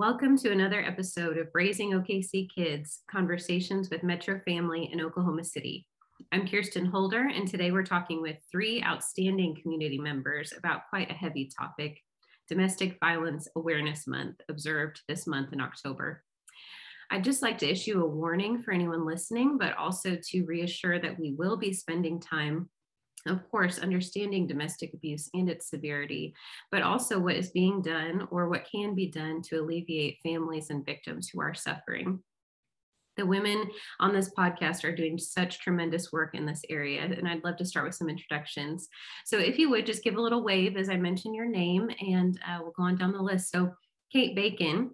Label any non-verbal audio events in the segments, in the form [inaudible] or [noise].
Welcome to another episode of Raising OKC Kids Conversations with Metro Family in Oklahoma City. I'm Kirsten Holder, and today we're talking with three outstanding community members about quite a heavy topic Domestic Violence Awareness Month, observed this month in October. I'd just like to issue a warning for anyone listening, but also to reassure that we will be spending time of course, understanding domestic abuse and its severity, but also what is being done or what can be done to alleviate families and victims who are suffering. The women on this podcast are doing such tremendous work in this area, and I'd love to start with some introductions. So, if you would just give a little wave as I mention your name, and uh, we'll go on down the list. So, Kate Bacon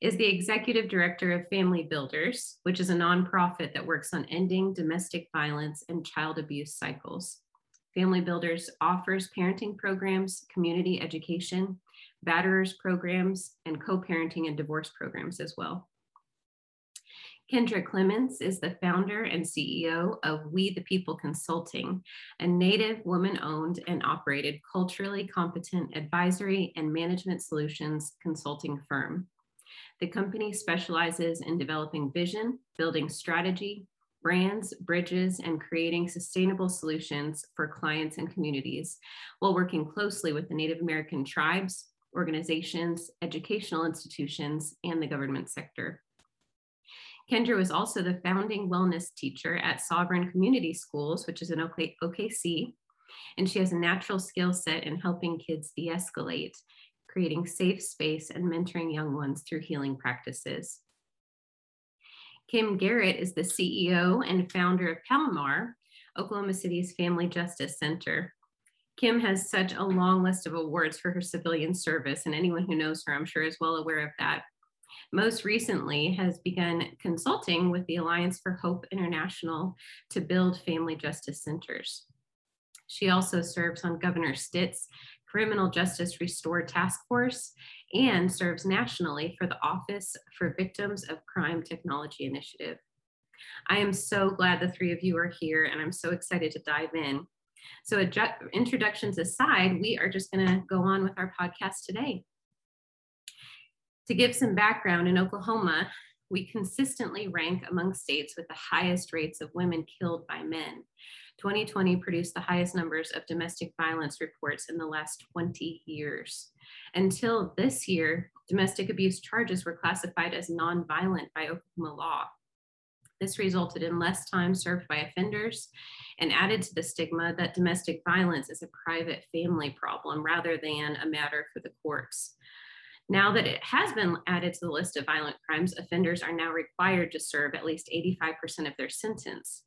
is the executive director of Family Builders, which is a nonprofit that works on ending domestic violence and child abuse cycles. Family Builders offers parenting programs, community education, batterers programs, and co-parenting and divorce programs as well. Kendra Clements is the founder and CEO of We the People Consulting, a native woman owned and operated culturally competent advisory and management solutions consulting firm. The company specializes in developing vision, building strategy, brands, bridges, and creating sustainable solutions for clients and communities while working closely with the Native American tribes, organizations, educational institutions, and the government sector. Kendra was also the founding wellness teacher at Sovereign Community Schools, which is in OKC, and she has a natural skill set in helping kids de escalate, creating safe space, and mentoring young ones through healing practices. Kim Garrett is the CEO and founder of Palomar, Oklahoma City's Family Justice Center. Kim has such a long list of awards for her civilian service, and anyone who knows her, I'm sure, is well aware of that. Most recently, has begun consulting with the Alliance for Hope International to build family justice centers. She also serves on Governor Stitt's Criminal Justice Restore Task Force and serves nationally for the Office for Victims of Crime Technology Initiative. I am so glad the three of you are here and I'm so excited to dive in. So, introductions aside, we are just to go on with our podcast today. To give some background, in Oklahoma, we consistently rank among states with the highest rates of women killed by men. 2020 produced the highest numbers of domestic violence reports in the last 20 years. Until this year, domestic abuse charges were classified as nonviolent by Oklahoma law. This resulted in less time served by offenders and added to the stigma that domestic violence is a private family problem rather than a matter for the courts. Now that it has been added to the list of violent crimes, offenders are now required to serve at least 85% of their sentence.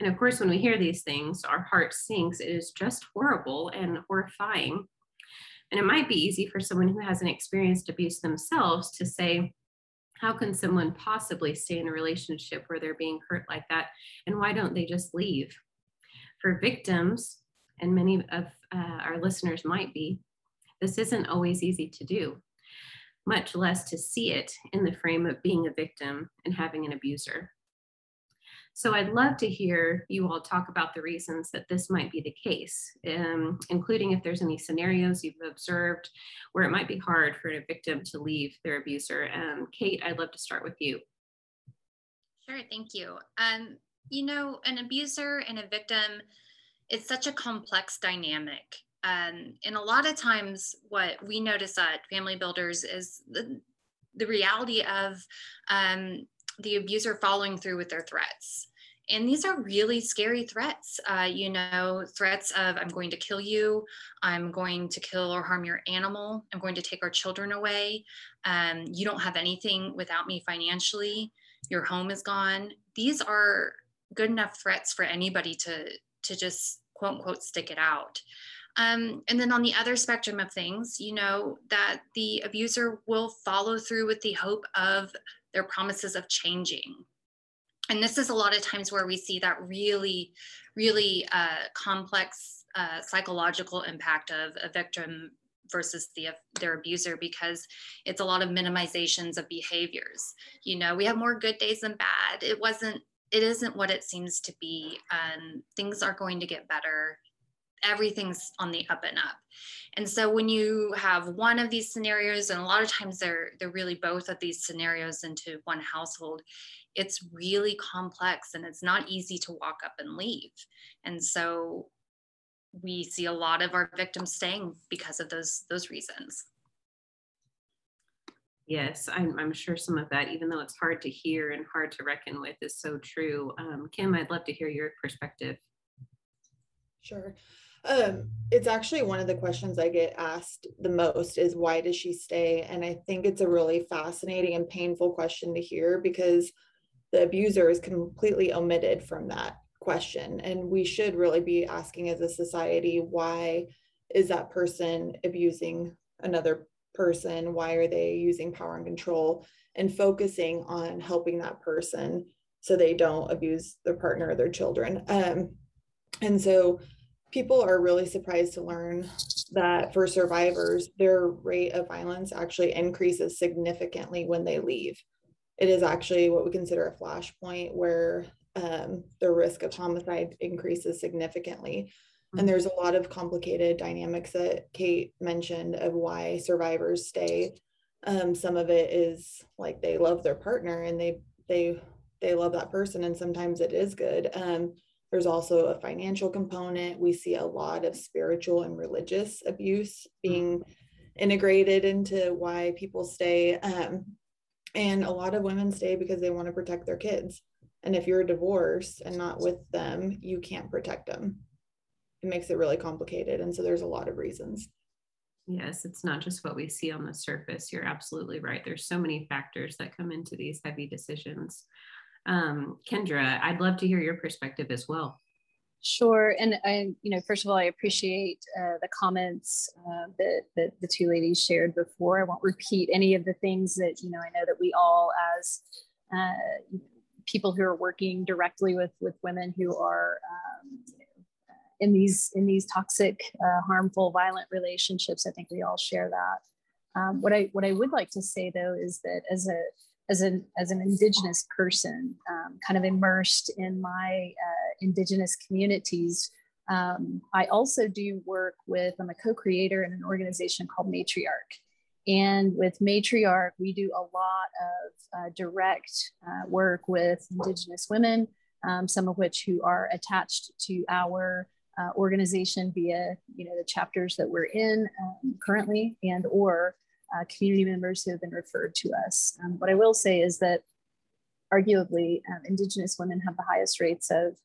And of course, when we hear these things, our heart sinks. It is just horrible and horrifying. And it might be easy for someone who hasn't experienced abuse themselves to say, how can someone possibly stay in a relationship where they're being hurt like that? And why don't they just leave? For victims, and many of uh, our listeners might be, this isn't always easy to do, much less to see it in the frame of being a victim and having an abuser. So I'd love to hear you all talk about the reasons that this might be the case, um, including if there's any scenarios you've observed where it might be hard for a victim to leave their abuser. Um, Kate, I'd love to start with you. Sure, thank you. Um, you know, an abuser and a victim, it's such a complex dynamic. Um, and a lot of times, what we notice at Family Builders is the, the reality of um, the abuser following through with their threats. And these are really scary threats. Uh, you know, threats of I'm going to kill you, I'm going to kill or harm your animal, I'm going to take our children away, um, you don't have anything without me financially, your home is gone. These are good enough threats for anybody to, to just quote unquote stick it out. Um, and then on the other spectrum of things, you know, that the abuser will follow through with the hope of their promises of changing. And this is a lot of times where we see that really, really uh, complex uh, psychological impact of a victim versus the their abuser because it's a lot of minimizations of behaviors. You know we have more good days than bad. It wasn't it isn't what it seems to be. Um, things are going to get better everything's on the up and up. And so when you have one of these scenarios, and a lot of times they're they're really both of these scenarios into one household, it's really complex and it's not easy to walk up and leave. And so we see a lot of our victims staying because of those those reasons. Yes, I'm, I'm sure some of that, even though it's hard to hear and hard to reckon with, is so true. Um, Kim, I'd love to hear your perspective. Sure. Um, it's actually one of the questions I get asked the most is why does she stay? And I think it's a really fascinating and painful question to hear because the abuser is completely omitted from that question. And we should really be asking as a society why is that person abusing another person? Why are they using power and control? And focusing on helping that person so they don't abuse their partner or their children. Um, and so people are really surprised to learn that for survivors, their rate of violence actually increases significantly when they leave. It is actually what we consider a flashpoint where um, the risk of homicide increases significantly. And there's a lot of complicated dynamics that Kate mentioned of why survivors stay. Um, some of it is like they love their partner and they they they love that person, and sometimes it is good. Um, there's also a financial component. We see a lot of spiritual and religious abuse being integrated into why people stay. Um, and a lot of women stay because they want to protect their kids. And if you're divorced and not with them, you can't protect them. It makes it really complicated. And so there's a lot of reasons. Yes, it's not just what we see on the surface. You're absolutely right. There's so many factors that come into these heavy decisions. Um, Kendra, I'd love to hear your perspective as well. Sure, and I, you know, first of all, I appreciate uh, the comments uh, that, that the two ladies shared before. I won't repeat any of the things that you know. I know that we all, as uh, people who are working directly with with women who are um, in these in these toxic, uh, harmful, violent relationships, I think we all share that. Um, what I what I would like to say though is that as a as an as an indigenous person, um, kind of immersed in my uh, indigenous communities. Um, I also do work with. I'm a co-creator in an organization called Matriarch, and with Matriarch, we do a lot of uh, direct uh, work with Indigenous women, um, some of which who are attached to our uh, organization via, you know, the chapters that we're in um, currently, and or uh, community members who have been referred to us. Um, what I will say is that arguably um, Indigenous women have the highest rates of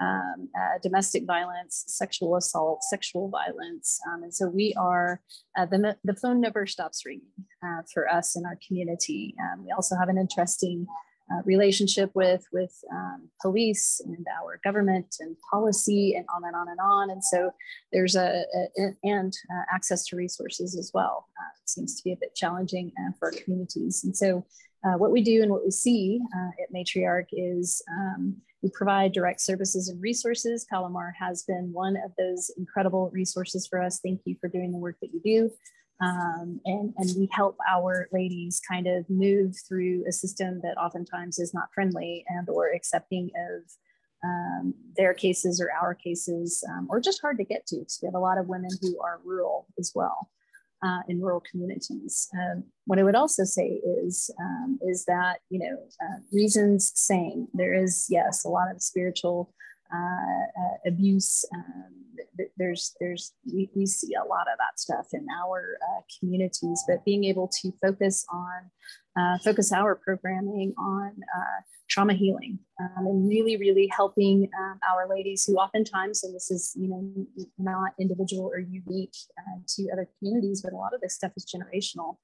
um, uh, domestic violence, sexual assault, sexual violence. Um, and so we are, uh, the, the phone never stops ringing uh, for us in our community. Um, we also have an interesting uh, relationship with with um, police and our government and policy and on and on and on. And so there's a, a and uh, access to resources as well. Uh, seems to be a bit challenging uh, for our communities. And so uh, what we do and what we see uh, at Matriarch is um, we provide direct services and resources. Palomar has been one of those incredible resources for us. Thank you for doing the work that you do. Um, and, and we help our ladies kind of move through a system that oftentimes is not friendly and or accepting of um, their cases or our cases um, or just hard to get to because we have a lot of women who are rural as well uh, in rural communities. Um, what i would also say is um, is that you know uh, reasons same. There is yes a lot of spiritual abuse. Um, there's, there's, we, we see a lot of that stuff in our uh, communities, but being able to focus on, uh, focus our programming on uh, trauma healing um, and really, really helping um, our ladies who oftentimes, and this is, you know, not individual or unique uh, to other communities, but a lot of this stuff is generational.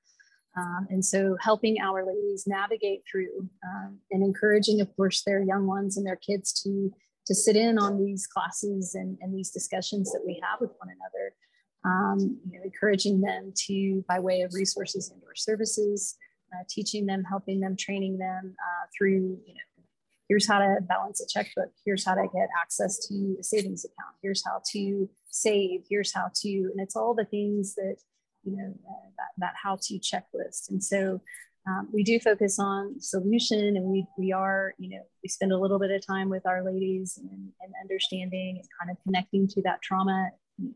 Um, and so helping our ladies navigate through um, and encouraging, of course, their young ones and their kids to to sit in on these classes and, and these discussions that we have with one another, um, you know, encouraging them to, by way of resources and or services, uh, teaching them, helping them, training them uh, through, you know, here's how to balance a checkbook, here's how to get access to a savings account, here's how to save, here's how to, and it's all the things that, you know, uh, that, that how to checklist. And so um, we do focus on solution and we, we are, you know, we spend a little bit of time with our ladies and, and understanding and kind of connecting to that trauma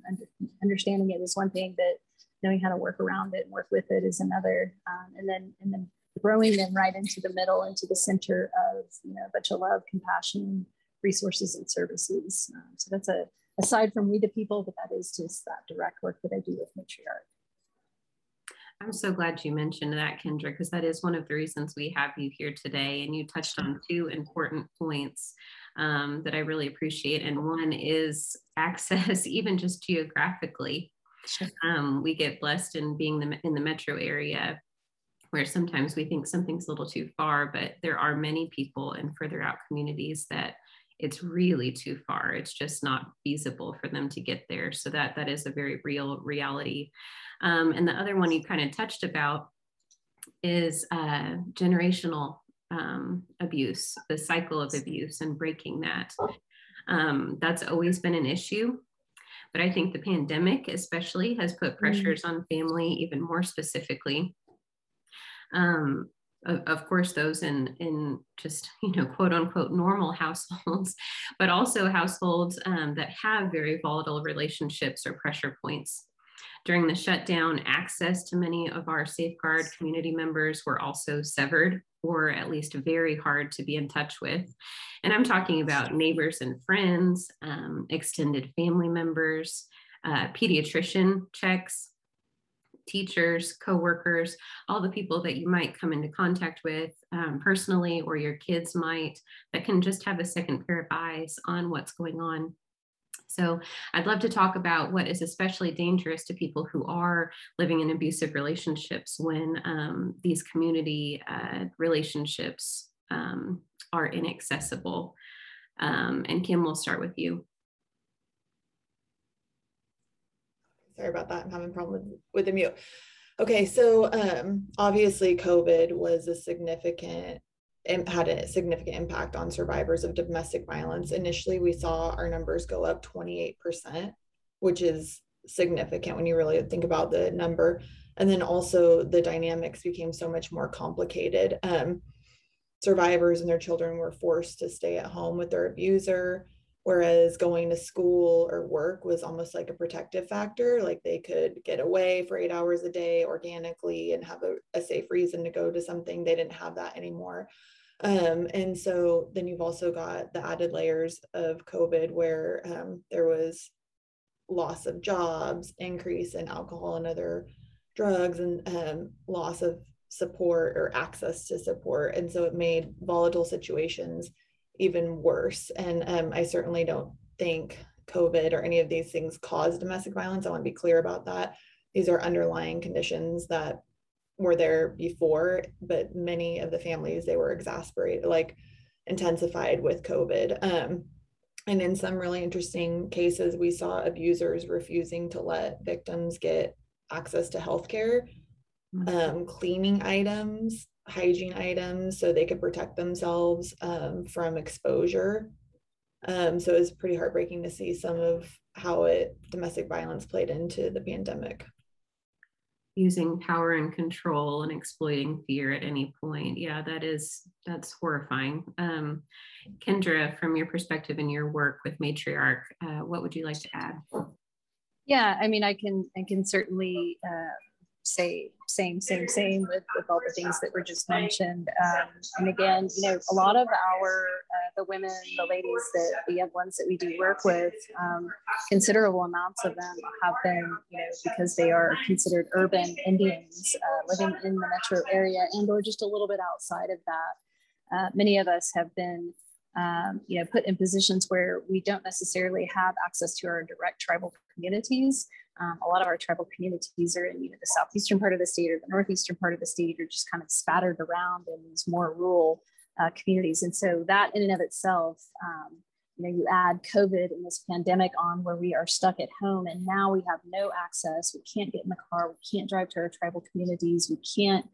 under, understanding it is one thing, but knowing how to work around it and work with it is another. Um, and then and then growing them right into the middle, into the center of you know a bunch of love, compassion, resources, and services. Um, so that's a aside from we the people, but that is just that direct work that I do with matriarch. I'm so glad you mentioned that, Kendra, because that is one of the reasons we have you here today. And you touched on two important points um, that I really appreciate. And one is [laughs] access, even just geographically. Sure. Um, we get blessed in being the, in the metro area where sometimes we think something's a little too far, but there are many people in further out communities that it's really too far. It's just not feasible for them to get there. So that that is a very real reality. Um, and the other one you kind of touched about is uh, generational um, abuse, the cycle of abuse, and breaking that. Um, that's always been an issue. But I think the pandemic, especially, has put mm. pressures mm. on family even more specifically. Um, of, course, those in in just [laughs] you know quote unquote normal households, [laughs] but also households um, that have very volatile relationships or pressure points. During the shutdown, access to many of our safeguard community members were also severed or at least very hard to be in touch with. And I'm talking about neighbors and friends, um, extended family members, uh, pediatrician checks, teachers, coworkers, all the people that you might come into contact with um, personally or your kids might that can just have a second pair of eyes on what's going on so I'd love to talk about what is especially dangerous to people who are living in abusive relationships when um, these community uh, relationships um, are inaccessible. Um, and Kim, we'll start with you. Sorry about that. I'm having a problem with, with the mute. Okay, so um, obviously COVID was a significant had a significant impact on survivors of domestic violence. Initially, we saw our numbers go up 28%, which is significant when you really think about the number. And then also the dynamics became so much more complicated. Um, survivors and their children were forced to stay at home with their abuser, whereas going to school or work was almost like a protective factor. Like they could get away for eight hours a day organically and have a, a safe reason to go to something. They didn't have that anymore. Um, and so then you've also got the added layers of COVID where um, there was loss of jobs, increase in alcohol and other drugs, and um, loss of support or access to support. And so it made volatile situations even worse. And um, I certainly don't think COVID or any of these things caused domestic violence. I want to be clear about that. These are underlying conditions that were there before, but many of the families they were exasperated, like intensified with COVID. Um, and in some really interesting cases, we saw abusers refusing to let victims get access to healthcare, mm-hmm. um, cleaning items, hygiene items, so they could protect themselves um, from exposure. Um, so it was pretty heartbreaking to see some of how it domestic violence played into the pandemic. Using power and control and exploiting fear at any point. Yeah that is that's horrifying. Um, kendra from your perspective in your work with matriarch uh, what would you like to add? Yeah i mean i can i can certainly uh, say same, same, same with, with all the things that were just mentioned. Um, and again, you know, a lot of our, uh, the women, the ladies that the young ones that we do work with, um, considerable amounts of them have been, you know, because they are considered urban Indians uh, living in the metro area and or just a little bit outside of that. Uh, many of us have been um, you know, put in positions where we don't necessarily have access to our direct tribal communities. Um, a lot of our tribal communities are in either the southeastern part of the state or the northeastern part of the state, or just kind of spattered around in these more rural uh, communities. And so that in and of itself, um, you know, you add COVID and this pandemic on where we are stuck at home, and now we have no access. We can't get in the car. We can't drive to our tribal communities. We can't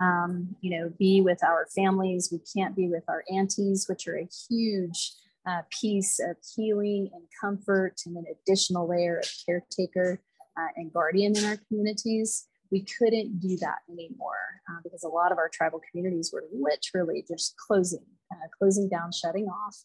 um, you know, be with our families. We can't be with our aunties, which are a huge uh, piece of healing and comfort and an additional layer of caretaker uh, and guardian in our communities. We couldn't do that anymore uh, because a lot of our tribal communities were literally just closing, uh, closing down, shutting off.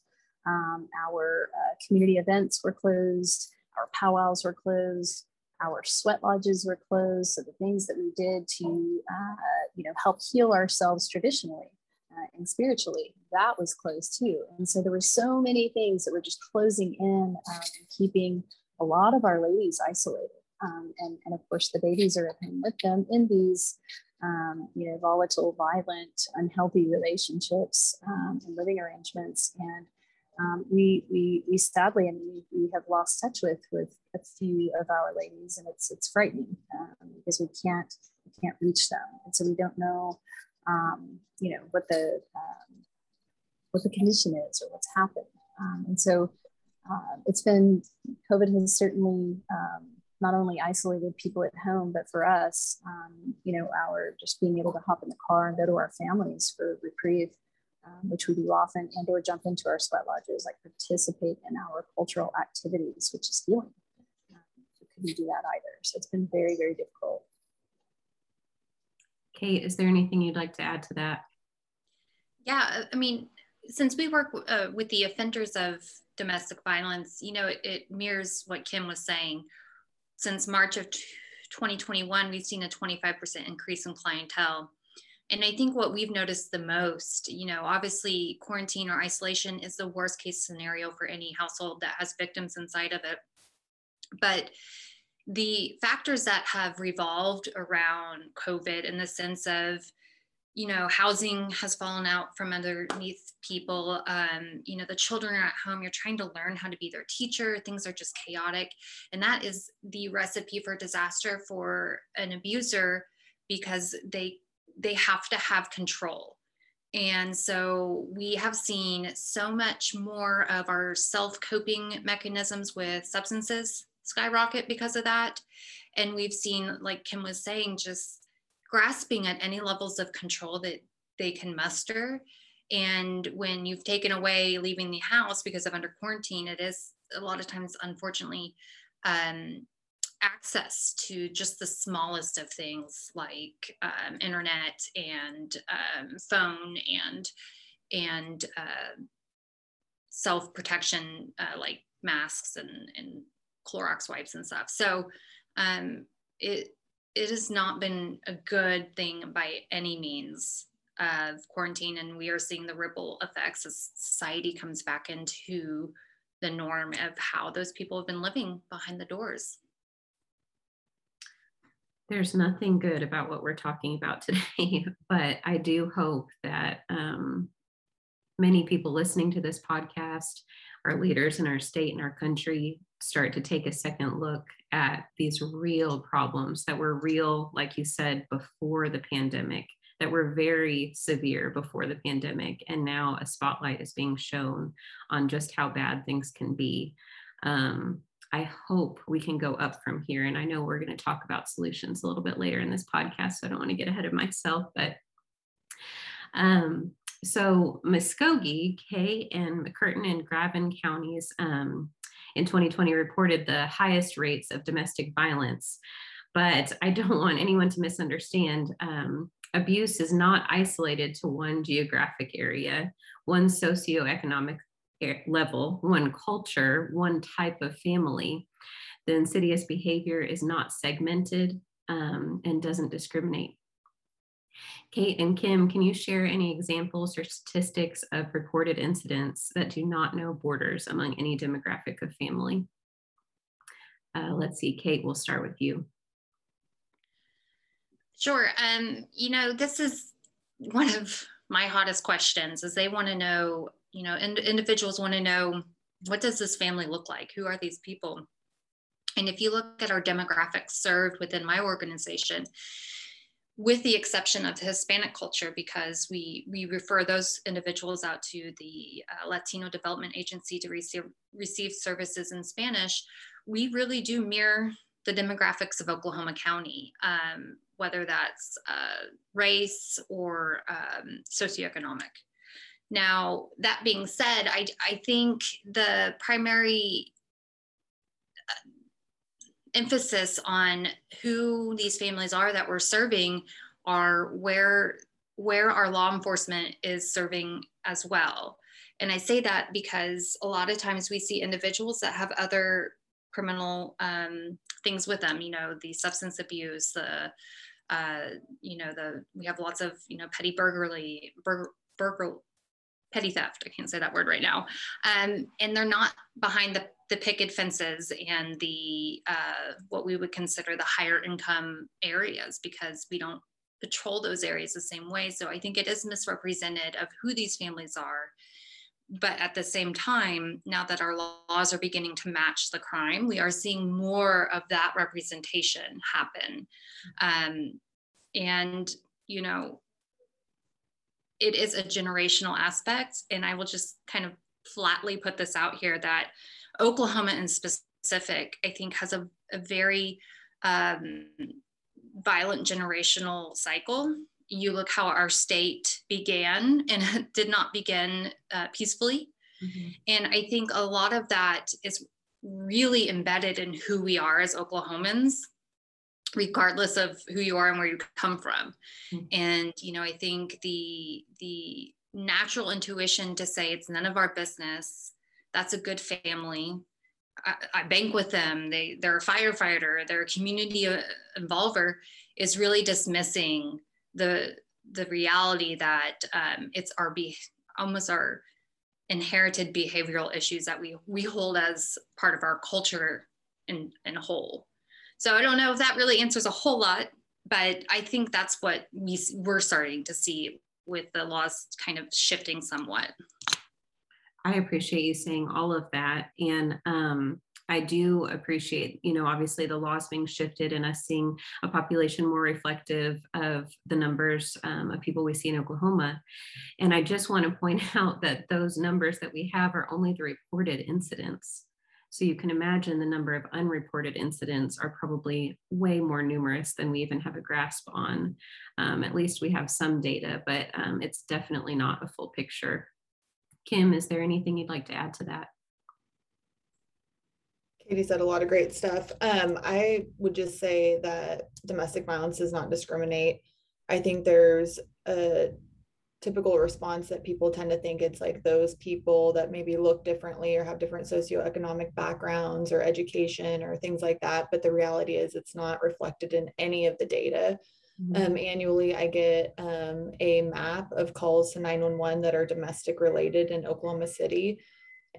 Um, our uh, community events were closed. our powwows were closed, our sweat lodges were closed. So the things that we did to, uh, you know, help heal ourselves traditionally uh, and spiritually, that was closed too. And so there were so many things that were just closing in um, and keeping a lot of our ladies isolated. Um, and, and of course, the babies are at home with them in these, um, you know, volatile, violent, unhealthy relationships um, and living arrangements. And um, we, we, we sadly, I mean, we, have lost touch with with a few of our ladies, and it's it's frightening because we can't we can't reach them, and so we don't know, um, you know, what the um, what the condition is or what's happened, um, and so uh, it's been COVID has certainly um, not only isolated people at home, but for us, you know, our just being able to hop in the car and go to our families for reprieve um, which we do often, and or jump into our sweat lodges, like participate in our cultural activities, which is healing. Um, so couldn't do that either. So it's been very, very difficult. Kate, is there anything you'd like to add to that? Yeah, I mean, since we work uh, with the offenders of domestic violence, you know, it, it mirrors what Kim was saying. Since March of 2021, we've seen a 25% increase in clientele and I think what we've noticed the most, you know, obviously quarantine or isolation is the worst case scenario for any household that has victims inside of it. But the factors that have revolved around COVID in the sense of, you know, housing has fallen out from underneath people. Um, you know, the children are at home. You're trying to learn how to be their teacher. Things are just chaotic. And that is the recipe for disaster for an abuser because they they have to have control. And so we have seen so much more of our self coping mechanisms with substances skyrocket because of that. And we've seen, like Kim was saying, just grasping at any levels of control that they can muster. And when you've taken away leaving the house because of under quarantine, it is a lot of times, unfortunately, um, access to just the smallest of things like um, internet and um, phone and and uh, self protection uh, like masks and, and Clorox wipes and stuff. So um, it it has not been a good thing by any means of quarantine, and we are seeing the ripple effects as society comes back into the norm of how those people have been living behind the doors there's nothing good about what we're talking about today, [laughs] but I do hope that um, many people listening to this podcast, our leaders in our state and our country, start to take a second look at these real problems that were real, like you said, before the pandemic, that were very severe before the pandemic. And now a spotlight is being shown on just how bad things can be. Um, I hope we can go up from here. And I know we're going to talk about solutions a little bit later in this podcast, so I don't want to get ahead of myself. But um, so Muskogee, Kay, and McCurtain and Garvin counties um, in 2020 reported the highest rates of domestic violence. But I don't want anyone to misunderstand. Um, abuse is not isolated to one geographic area, one socioeconomic level, one culture, one type of family, the insidious behavior is not segmented um, and doesn't discriminate. Kate and Kim, can you share any examples or statistics of reported incidents that do not know borders among any demographic of family? Uh, let's see, Kate, we'll start with you. Sure. Um, you know, this is one of my hottest questions is they want to know you know and individuals want to know what does this family look like who are these people and if you look at our demographics served within my organization with the exception of the hispanic culture because we we refer those individuals out to the uh, latino development agency to receive receive services in spanish. We really do mirror the demographics of oklahoma county um, whether that's uh, race or um, socioeconomic. Now, that being said, I, I think the primary emphasis on who these families are that we're serving are where where our law enforcement is serving as well. And I say that because a lot of times we see individuals that have other criminal um, things with them. You know, the substance abuse, the uh, you know, the we have lots of you know petty burglary, burger, petty theft. I can't say that word right now. Um, and they're not behind the the picket fences and the uh, what we would consider the higher income areas because we don't patrol those areas the same way. So I think it is misrepresented of who these families are. But at the same time, now that our laws are beginning to match the crime, we are seeing more of that representation happen. Um, and, you know, it is a generational aspect. And I will just kind of flatly put this out here that Oklahoma in specific, I think, has a, a very um, violent generational cycle. You look how our state began and [laughs] did not begin uh, peacefully. Mm-hmm. And I think a lot of that is really embedded in who we are as Oklahomans, regardless of who you are and where you come from. Mm-hmm. And, you know, I think the, the natural intuition to say it's none of our business, that's a good family. I, I bank with them. They they're a firefighter. They're a community uh, involver. Is really dismissing the the reality that um, it's our be almost our inherited behavioral issues that we we hold as part of our culture in in whole. So I don't know if that really answers a whole lot, but I think that's what we we're starting to see with the laws kind of shifting somewhat. I appreciate you saying all of that. And um, I do appreciate, you know, obviously the laws being shifted and us seeing a population more reflective of the numbers um, of people we see in Oklahoma. And I just want to point [laughs] out that those numbers that we have are only the reported incidents. So you can imagine the number of unreported incidents are probably way more numerous than we even have a grasp on. Um, at least we have some data, but um, it's definitely not a full picture. Kim, is there anything you'd like to add to that? Katie said a lot of great stuff. Um, I would just say that domestic violence does not discriminate. I think there's a typical response that people tend to think it's like those people that maybe look differently or have different socioeconomic backgrounds or education or things like that. But the reality is, it's not reflected in any of the data. Mm-hmm. Um, annually, I get um, a map of calls to 911 that are domestic related in Oklahoma City.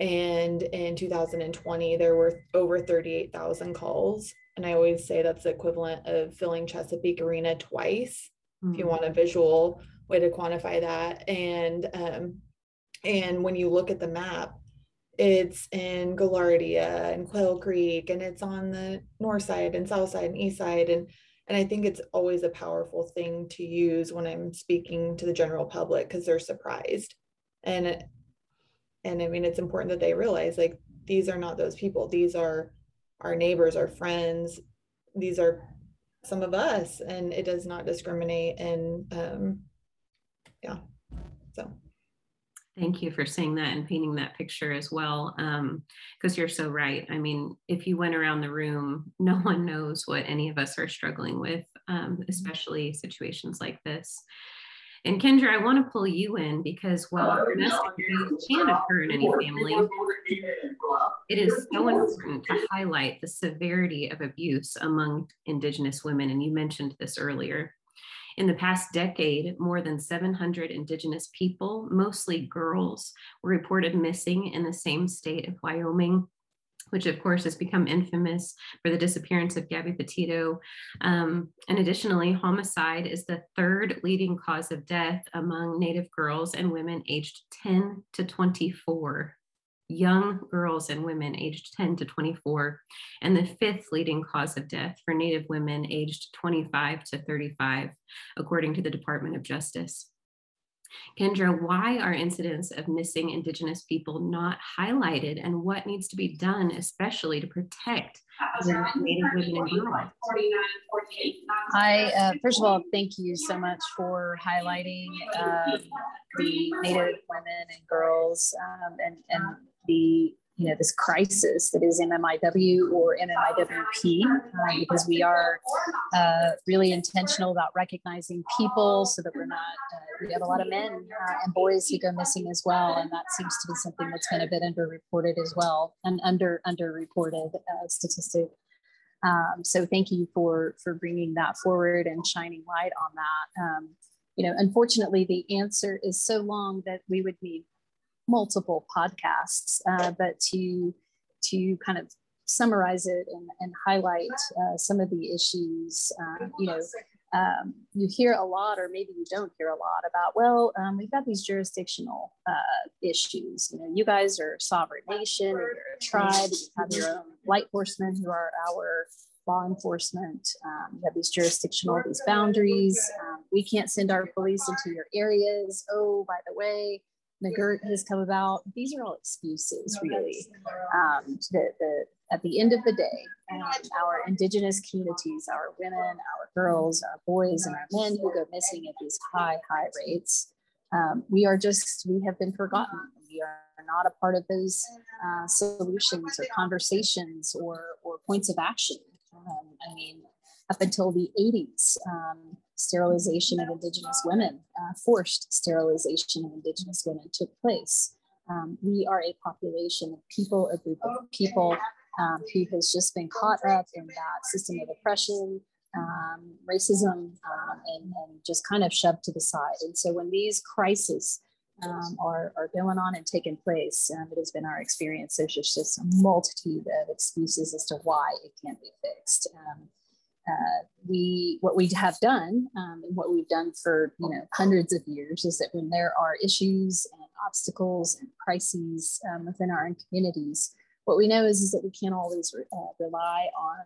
And in 2020, there were over 38,000 calls. And I always say that's the equivalent of filling Chesapeake Arena twice, mm-hmm. if you mm-hmm. want a visual way to quantify that. And um, and when you look at the map, it's in Gaillardia and Quail Creek, and it's on the north side and south side and east side. And and i think it's always a powerful thing to use when i'm speaking to the general public because they're surprised and and i mean it's important that they realize like these are not those people these are our neighbors our friends these are some of us and it does not discriminate and um yeah so Thank you for saying that and painting that picture as well. Because um, you're so right. I mean, if you went around the room, no [laughs] one knows what any of us are struggling with, um, mm-hmm. especially situations like this. And Kendra, I want to pull you in because while domestic abuse can occur in any family, it is so important to highlight the severity of abuse among Indigenous women. And you mentioned this earlier. In the past decade, more than 700 Indigenous people, mostly girls, were reported missing in the same state of Wyoming which of course has become infamous for the disappearance of Gabby Petito. Um, and additionally, homicide is the third leading cause of death among Native girls and women aged 10 to 24 young girls and women aged 10 to 24, and the fifth leading cause of death for Native women aged 25 to 35, according to the Department of Justice. Kendra, why are incidents of missing Indigenous people not highlighted and what needs to be done, especially to protect Native women and girls? I, uh, first of all, thank you so much for highlighting um, the Native women and girls um, and, and the you know this crisis that is MMIW or MMIWP, uh, because we are uh, really intentional about recognizing people so that we're not. Uh, we have a lot of men uh, and boys who go missing as well, and that seems to be something that's been a bit underreported as well, an under underreported uh, statistic. Um, so thank you for for bringing that forward and shining light on that. Um, you know, unfortunately, the answer is so long that we would need multiple podcasts, uh, but to to kind of summarize it and, and highlight uh, some of the issues, uh, you know, um, you hear a lot, or maybe you don't hear a lot about. Well, um, we've got these jurisdictional uh, issues. You know, you guys are sovereign nation, and you're a tribe. You have your own light horsemen who are our law enforcement. Um, you have these jurisdictional these boundaries. Um, we can't send our police into your areas. Oh, by the way, McGirt has come about. These are all excuses, really. Um, the, the, at the end of the day, um, our indigenous communities, our women, our girls, our boys, and our men who go missing at these high, high rates, um, we are just, we have been forgotten. We are not a part of those uh, solutions or conversations or, or points of action. Um, up until the 80s, um, sterilization of Indigenous women, uh, forced sterilization of Indigenous women took place. Um, we are a population of people, a group of people um, who has just been caught up in that system of oppression, um, racism, um, and, and, just kind of shoved to the side. And so when these crises um, are, are going on and taking place, it has been our experience. There's just a multitude of excuses as to why it can't be fixed. Uh, we what we have done um, and what we've done for you know hundreds of years is that when there are issues and obstacles and crises um, within our own communities, what we know is, is that we can't always re- uh, rely on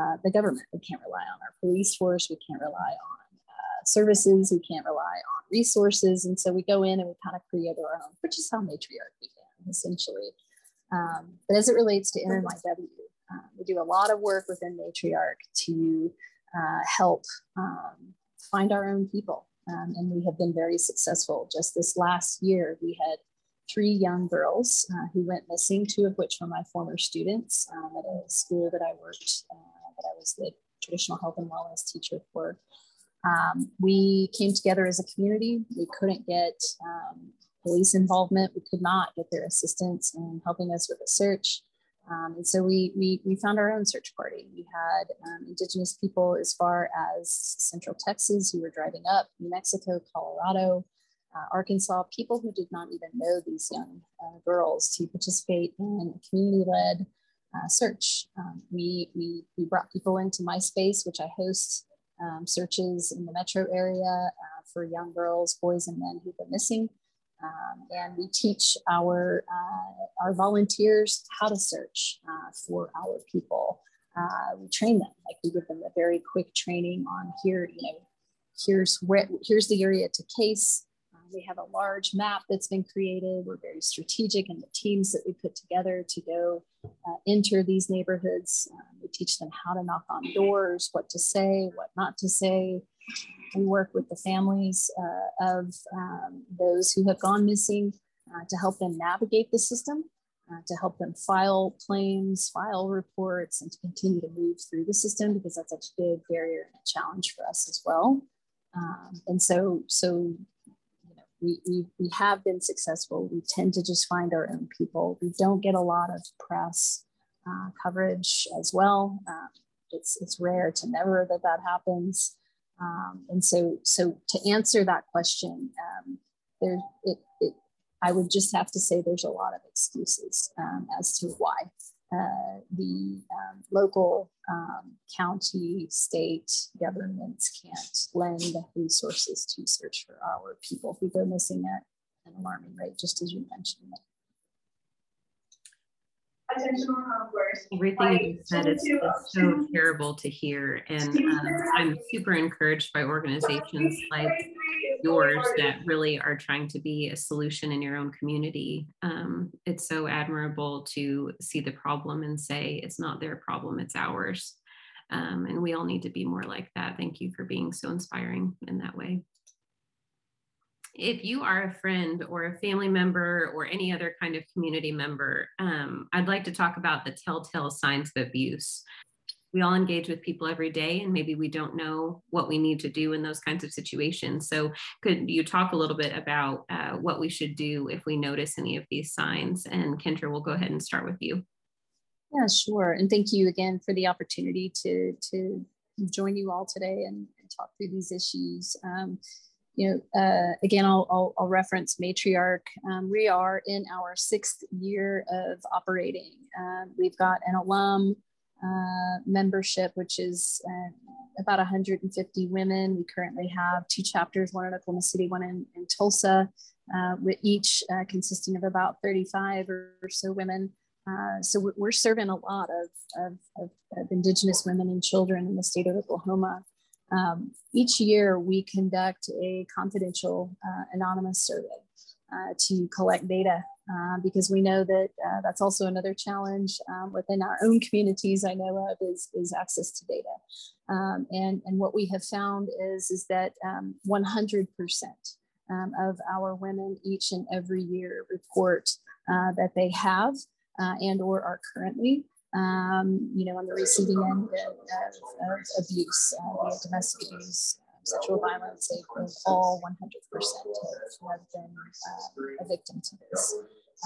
uh, the government. We can't rely on our police force. We can't rely on uh, services. We can't rely on resources. And so we go in and we kind of create our own, which is how matriarch began essentially. Um, but as it relates to MMIW, um, we do a lot of work within Matriarch to uh, help um, find our own people. Um, and we have been very successful. Just this last year, we had three young girls uh, who went missing, two of which were my former students um, at a school that I worked, uh, that I was the traditional health and wellness teacher for. Um, we came together as a community. We couldn't get um, police involvement. We could not get their assistance in helping us with the search. Um, and so we, we, we found our own search party. We had um, Indigenous people as far as Central Texas who were driving up, New Mexico, Colorado, uh, Arkansas, people who did not even know these young uh, girls to participate in a community led uh, search. Um, we, we, we brought people into my space, which I host um, searches in the metro area uh, for young girls, boys, and men who've been missing. Um, and we teach our, uh, our volunteers how to search uh, for our people. Uh, we train them, like we give them a very quick training on here, you know, here's where, here's the area to case. Uh, we have a large map that's been created. We're very strategic in the teams that we put together to go uh, enter these neighborhoods. Um, we teach them how to knock on doors, what to say, what not to say, we work with the families uh, of um, those who have gone missing uh, to help them navigate the system, uh, to help them file claims, file reports, and to continue to move through the system because that's a big barrier and a challenge for us as well. Um, and so, so you know, we, we, we have been successful. We tend to just find our own people. We don't get a lot of press uh, coverage as well. Um, it's, it's rare to never that that happens. Um, and so, so to answer that question, um, there, it, it, I would just have to say there's a lot of excuses um, as to why uh, the um, local, um, county, state governments can't lend resources to search for our people who go missing at an alarming rate, just as you mentioned everything you said is, is, so terrible to hear and um, i'm super encouraged by organizations like yours that really are trying to be a solution in your own community. Um, it's so admirable to see the problem and say it's not their problem it's ours. Um, and we all need to be more like that. Thank you for being so inspiring in that way if you are a friend or a family member or any other kind of community member, um, I'd like to talk about the telltale signs of abuse. We all engage with people every day, and maybe we don't know what we need to do in those kinds of situations. So, could you talk a little bit about uh, what we should do if we notice any of these signs? And Kendra, we'll go ahead and start with you. Yeah, sure. And thank you again for the opportunity to to join you all today and, and talk through these issues. Um, you know, uh, again, I'll, I'll, I'll, reference Matriarch. Um, we are in our sixth year of operating. Uh, we've got an alum uh, membership, which is uh, about 150 women. We currently have two chapters, one in Oklahoma City, one in, in Tulsa, uh, with each uh, consisting of about 35 or, so women. so we're, we're, serving a lot of, of, of, of Indigenous women and children in the state of Oklahoma. Um, each year, we conduct a confidential uh, anonymous survey uh, to collect data uh, because we know that uh, that's also another challenge um, within our own communities I know of is, is access to data. Um, and, and what we have found is, is that 100% um, um, of our women each and every year report uh, that they have uh, and or are currently um, you know, on the receiving end of, of, abuse, uh, domestic abuse, um, sexual violence, they've, all 100% have, have been uh, a victim to this.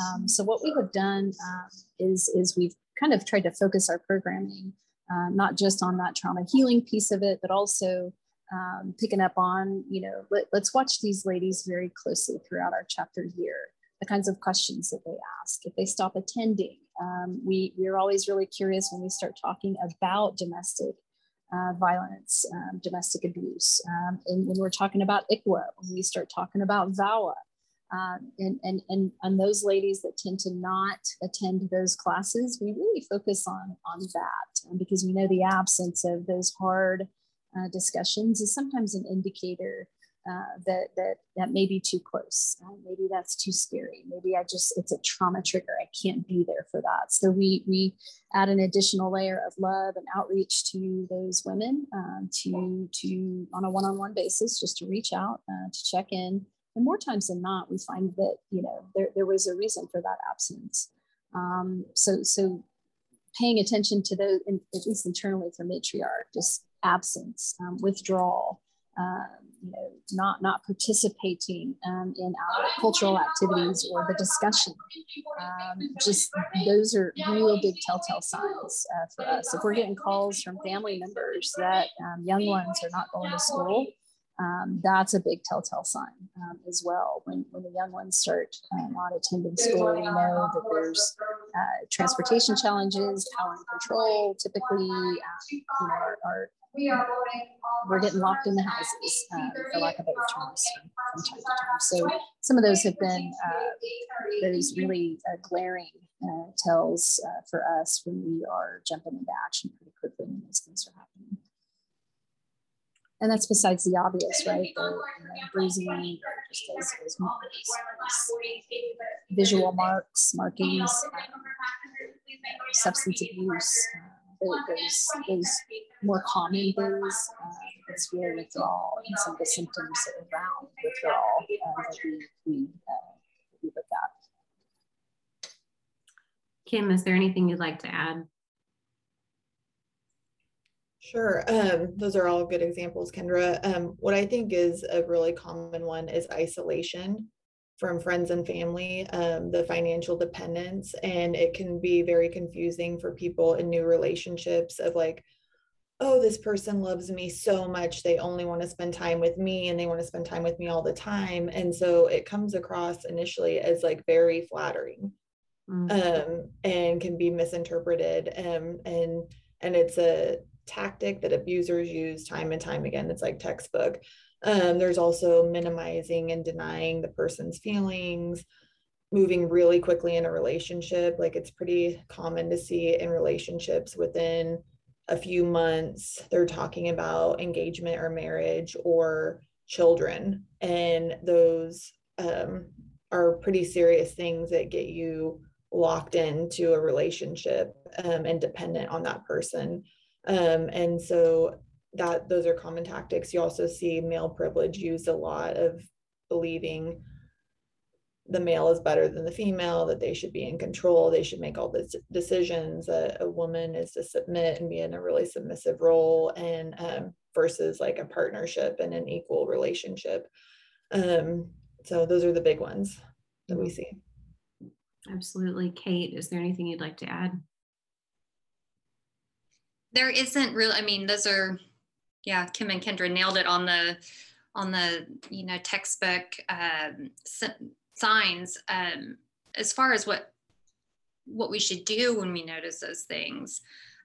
Um, so what we have done um, is, is we've kind of tried to focus our programming uh, not just on that trauma healing piece of it, but also um, picking up on, you know, let, us watch these ladies very closely throughout our chapter year, the kinds of questions that they ask, if they stop attending, um, we, we're always really curious when we start talking about domestic uh, violence, um, domestic abuse. Um, and when we're talking about ICWA, when we start talking about VAWA, um, and, and, and, and those ladies that tend to not attend those classes, we really focus on, on that um, because we know the absence of those hard uh, discussions is sometimes an indicator uh, that that that may be too close. Uh, maybe that's too scary. Maybe I just it's a trauma trigger. I can't be there for that. So we we add an additional layer of love and outreach to those women um, to to on a one-on-one basis, just to reach out uh, to check in. And more times than not, we find that you know there there was a reason for that absence. Um, so so paying attention to those, in, at least internally for matriarch, just absence, um, withdrawal. Um, you know, not not participating um, in our cultural activities or the discussion. Um, just those are real big telltale signs uh, for us. If we're getting calls from family members that um, young ones are not going to school, um, that's a big telltale sign um, as well. When, when the young ones start uh, not attending school, we know that there's uh, transportation challenges, power and control. Typically, um, you know, our, our we are voting we're getting locked in the houses, uh, for lack of a better terms, from time to time. So some of those have been uh, those really uh, glaring uh, tells uh, for us when we are jumping into action pretty quickly when those things are happening. And that's besides the obvious, right? The, bruising, just those, those, visual marks, markings, substance abuse those, those more common things, uh, it's really withdrawal and some of the symptoms around withdrawal uh, that we, we, uh, we look at. Kim, is there anything you'd like to add? Sure. Um, those are all good examples, Kendra. Um, what I think is a really common one is isolation from friends and family, um, the financial dependence, and it can be very confusing for people in new relationships of like, oh, this person loves me so much. They only want to spend time with me and they want to spend time with me all the time. And so it comes across initially as like very flattering mm-hmm. um, and can be misinterpreted. Um, and, and it's a tactic that abusers use time and time again. It's like textbook. Um, there's also minimizing and denying the person's feelings, moving really quickly in a relationship. Like it's pretty common to see in relationships within a few months, they're talking about engagement or marriage or children. And those um, are pretty serious things that get you locked into a relationship um, and dependent on that person. Um, and so that those are common tactics. You also see male privilege used a lot of believing the male is better than the female, that they should be in control, they should make all the decisions. A, a woman is to submit and be in a really submissive role, and um, versus like a partnership and an equal relationship. Um, so those are the big ones that we see. Absolutely. Kate, is there anything you'd like to add? There isn't really, I mean, those are, yeah, Kim and Kendra nailed it on the, on the, you know, textbook um, signs um, as far as what, what we should do when we notice those things.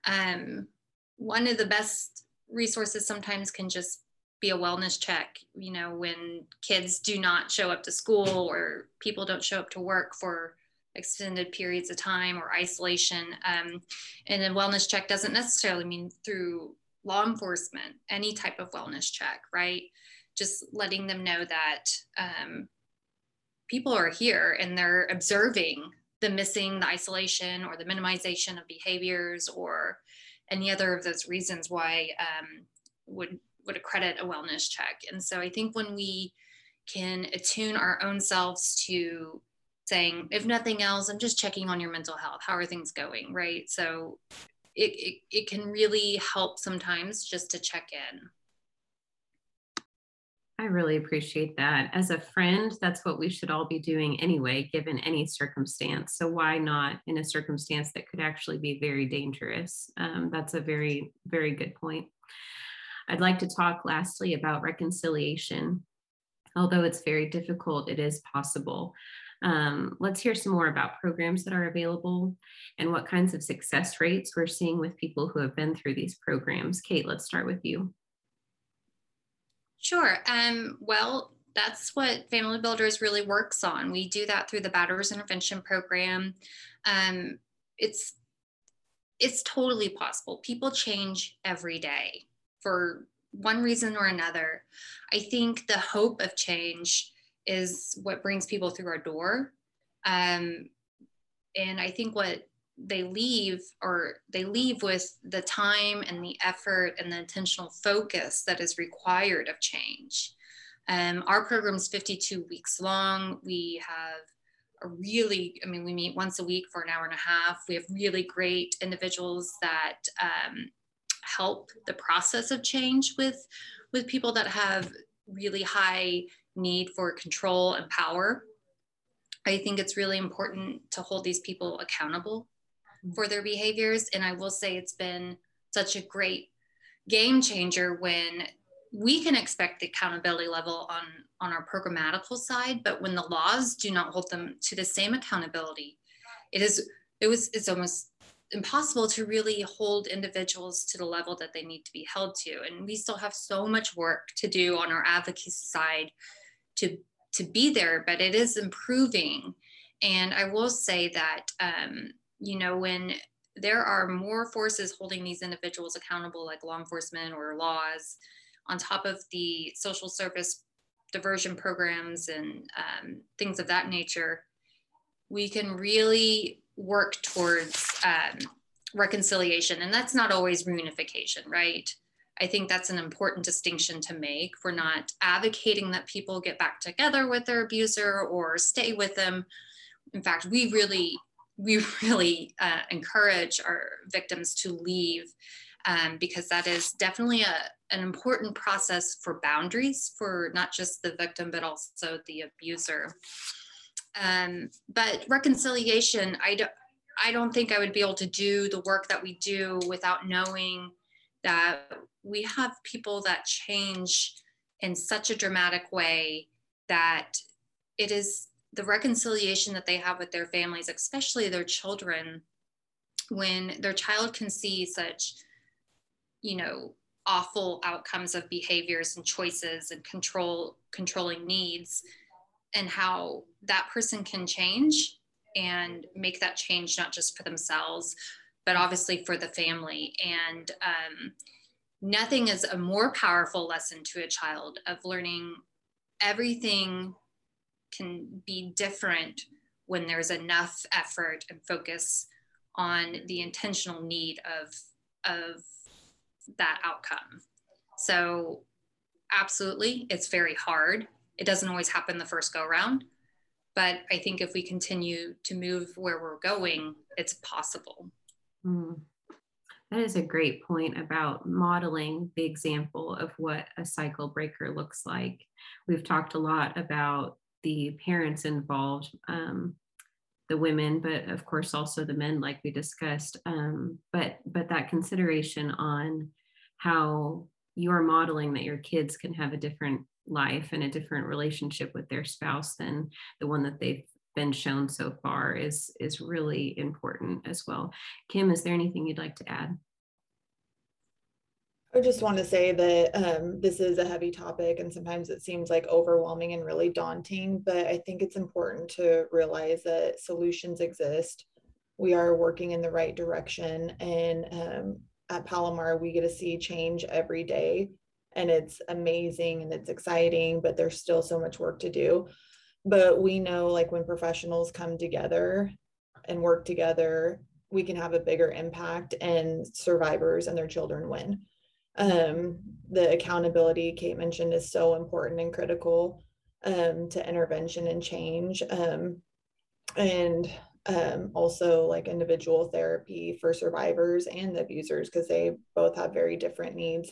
Um, one of the best resources sometimes can just be a wellness check you know when kids do not show up to school or people don't show up to work for extended periods of time or isolation um, and a wellness check doesn't necessarily mean through law enforcement any type of wellness check right just letting them know that um, people are here and they're observing the missing the isolation or the minimization of behaviors or any other of those reasons why um, would would accredit a wellness check. And so I think when we can attune our own selves to saying, if nothing else, I'm just checking on your mental health. How are things going? Right. So it, it, it can really help sometimes just to check in. I really appreciate that. As a friend, that's what we should all be doing anyway, given any circumstance. So, why not in a circumstance that could actually be very dangerous? Um, that's a very, very good point. I'd like to talk lastly about reconciliation. Although it's very difficult, it is possible. Um, let's hear some more about programs that are available and what kinds of success rates we're seeing with people who have been through these programs. Kate, let's start with you. Sure. Um, well, that's what Family Builders really works on. We do that through the Batterers Intervention Program. Um, it's it's totally possible. People change every day for one reason or another. I think the hope of change is what brings people through our door. Um, and I think what they leave or they leave with the time and the effort and the intentional focus that is required of change. Um, our program is 52 weeks long. We have a really, I mean, we meet once a week for an hour and a half. We have really great individuals that um, help the process of change with, with people that have really high need for control and power. I think it's really important to hold these people accountable for their behaviors. And I will say it's been such a great game changer when we can expect the accountability level on, on our programmatical side, but when the laws do not hold them to the same accountability, it is it was it's almost impossible to really hold individuals to the level that they need to be held to. And we still have so much work to do on our advocacy side to to be there, but it is improving. And I will say that um, you know, when there are more forces holding these individuals accountable, like law enforcement or laws, on top of the social service diversion programs and um, things of that nature, we can really work towards um, reconciliation. And that's not always reunification, right? I think that's an important distinction to make. We're not advocating that people get back together with their abuser or stay with them. In fact, we really we [laughs] really uh, encourage our victims to leave um, because that is definitely a, an important process for boundaries for not just the victim but also the abuser. Um, but reconciliation, I don't, I don't think I would be able to do the work that we do without knowing that we have people that change in such a dramatic way that it is the reconciliation that they have with their families, especially their children, when their child can see such, you know, awful outcomes of behaviors and choices and control controlling needs and how that person can change and make that change not just for themselves but obviously for the family. And um, nothing is a more powerful lesson to a child of learning everything can be different when there's enough effort and focus on the intentional need of of that outcome so absolutely it's very hard It doesn't always happen the first go round, but I think if we continue to move where we're going, it's possible. Mm. That is a great point about modeling the example of what a cycle breaker looks like. We've talked a lot about the parents involved, um, the women, but of course also the men, like we discussed. Um, but but that consideration on how you are modeling that your kids can have a different life and a different relationship with their spouse than the one that they've been shown so far is is really important as well. Kim, is there anything you'd like to add? I just want to say that um, this is a heavy topic and sometimes it seems like overwhelming and really daunting, but I think it's important to realize that solutions exist. We are working in the right direction. And um, at Palomar, we get to see change every day. And it's amazing and it's exciting, but there's still so much work to do. But we know, like, when professionals come together and work together, we can have a bigger impact, and survivors and their children win um, the accountability Kate mentioned is so important and critical um, to intervention and change. Um, and um, also like individual therapy for survivors and the abusers because they both have very different needs.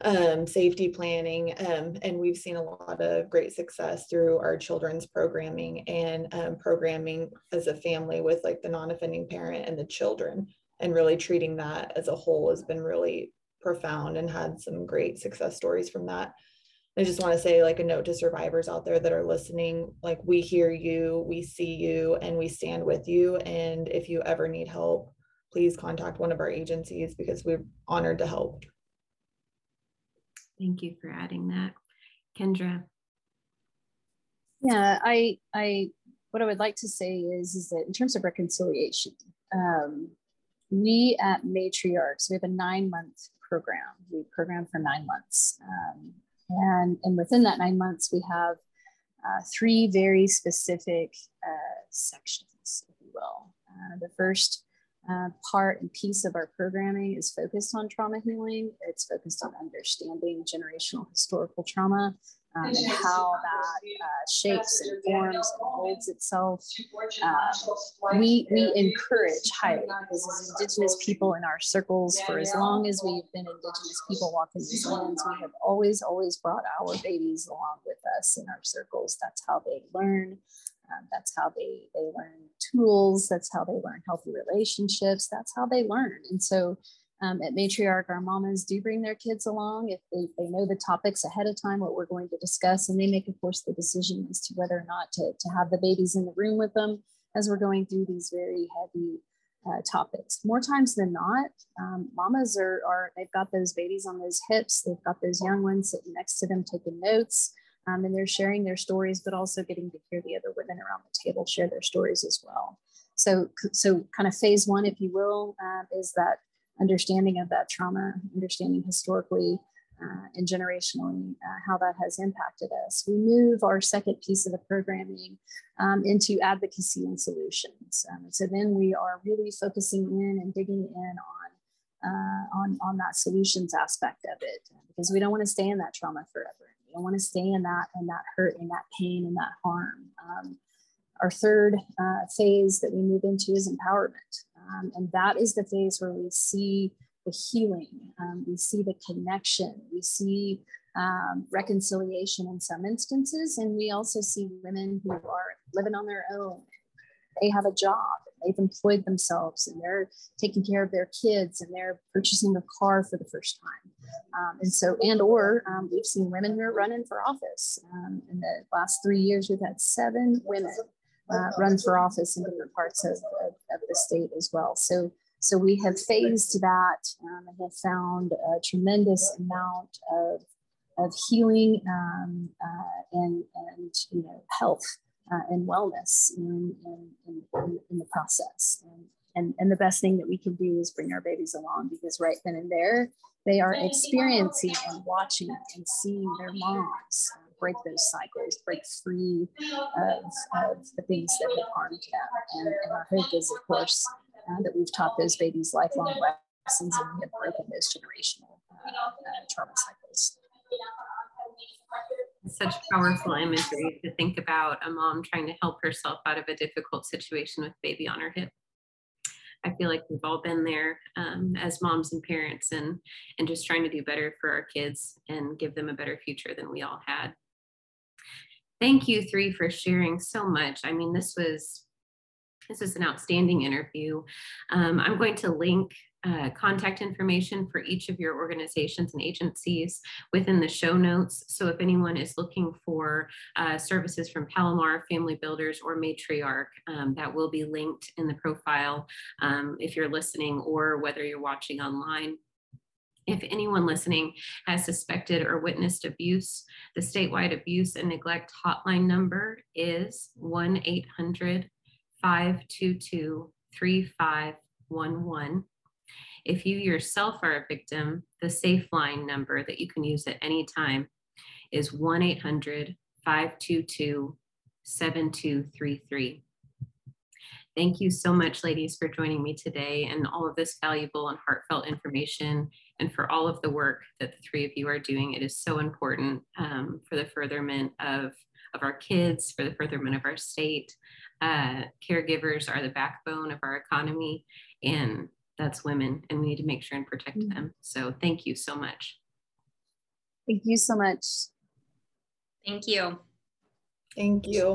Um, safety planning, um, and we've seen a lot of great success through our children's programming and programming as a family with like the non-offending parent and the children, and really treating that as a whole has been really profound and had some great success stories from that. I just want to say, like, a note to survivors out there that are listening like, we hear you, we see you, and we stand with you. And if you ever need help, please contact one of our agencies because we're honored to help. Thank you for adding that. Kendra. Yeah, I, I, what I would like to say is, is that in terms of reconciliation, um, we at Matriarchs, we have a nine month program. We program for nine months. Um, and, and within that nine months, we have uh, three very specific uh, sections, if you will. Uh, the first uh, part and piece of our programming is focused on trauma healing. It's focused on understanding generational historical trauma um, and how that uh, shapes and forms and molds itself. Uh, we, we encourage highly because as Indigenous people in our circles, for as long as we've been Indigenous people walking these lands, we have always, always brought our babies along with us in our circles. That's how they learn. Um, that's how they, they learn tools. That's how they learn healthy relationships. That's how they learn. And so um, at Matriarch, our mamas do bring their kids along if they, they know the topics ahead of time, what we're going to discuss, and they make, of course, the decision as to whether or not to, to have the babies in the room with them as we're going through these very heavy uh, topics. More times than not, um, mamas are, are, they've got those babies on those hips, they've got those young ones sitting next to them taking notes, um, and they're sharing their stories, but also getting to hear the other women around the table share their stories as well. So, so kind of phase one, if you will, uh, is that understanding of that trauma, understanding historically uh, and generationally uh, how that has impacted us. We move our second piece of the programming um, into advocacy and solutions. Um, so then we are really focusing in and digging in on uh, on, on that solutions aspect of it because we don't want to stay in that trauma forever. We don't want to stay in that and that hurt and that pain and that harm. Um, our third uh, phase that we move into is empowerment. Um, and that is the phase where we see the healing, um, we see the connection, we see um, reconciliation in some instances, and we also see women who are living on their own. They have a job, they've employed themselves, and they're taking care of their kids, and they're purchasing a car for the first time. Um, and so, and or um, we've seen women who are running for office. Um, in the last three years, we've had seven women uh, run for office in different parts of, of, of, the state as well. So, so we have phased that um, and have found a tremendous amount of, of healing um, uh, and, and you know health uh, and wellness in, in, in, in, the process. And, and, and the best thing that we can do is bring our babies along because right then and there, they are experiencing and watching and seeing their moms break those cycles, break free of, of the things that have harmed them. And, and our hope is, of course, uh, that we've taught those babies lifelong lessons and we have broken those generational uh, uh, trauma cycles. such powerful imagery to think about a mom trying to help herself out of a difficult situation with baby on her hip. I feel like we've all been there um, as moms and parents and and just trying to do better for our kids and give them a better future than we all had. Thank you three for sharing so much. I mean, this was this is an outstanding interview. Um, I'm going to link uh, contact information for each of your organizations and agencies within the show notes. So if anyone is looking for uh, services from Palomar, Family Builders, or Matriarch, um, that will be linked in the profile um, if you're listening or whether you're watching online. If anyone listening has suspected or witnessed abuse, the statewide abuse and neglect hotline number is 1 800 522 3511. If you yourself are a victim, the safe line number that you can use at any time is 1 800 522 7233. Thank you so much, ladies, for joining me today and all of this valuable and heartfelt information and for all of the work that the three of you are doing. It is so important um, for the furtherment of, of our kids, for the furtherment of our state. Uh, caregivers are the backbone of our economy, and that's women and we need to make sure and protect mm-hmm. them. So thank you so much. Thank you so much. Thank you. Thank you.